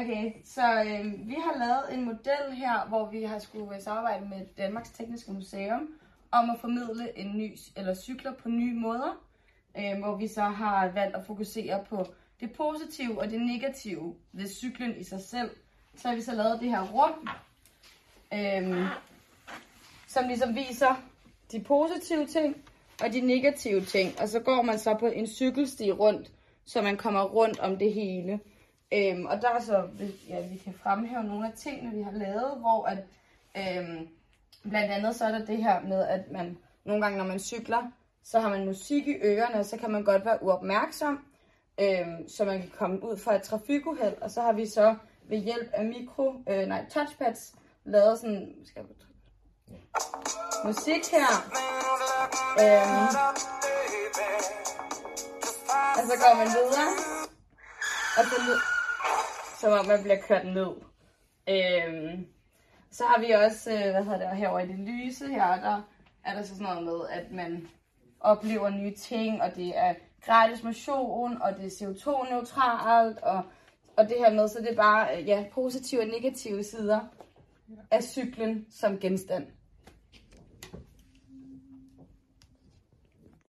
Okay, så øh, vi har lavet en model her, hvor vi har skulle samarbejde med Danmarks Tekniske Museum om at formidle en ny eller cykler på nye måder, øh, hvor vi så har valgt at fokusere på det positive og det negative ved cyklen i sig selv. Så har vi så lavet det her rum, øh, som ligesom viser de positive ting og de negative ting. Og så går man så på en cykelsti rundt, så man kommer rundt om det hele. Øhm, og der er så, ja, vi kan fremhæve nogle af tingene, vi har lavet, hvor at, øhm, blandt andet så er der det her med, at man nogle gange, når man cykler, så har man musik i ørerne, og så kan man godt være uopmærksom, øhm, så man kan komme ud fra et trafikuheld. Og så har vi så ved hjælp af mikro, øh, nej, touchpads, lavet sådan, skal jeg musik her. Øhm, og så går man videre, og så som om man bliver kørt ned. Øhm, så har vi også, øh, hvad hedder det, herovre i det lyse her, der er der så sådan noget med, at man oplever nye ting, og det er gratis motion, og det er CO2-neutralt, og, og det her med, så det er bare øh, ja, positive og negative sider af cyklen som genstand.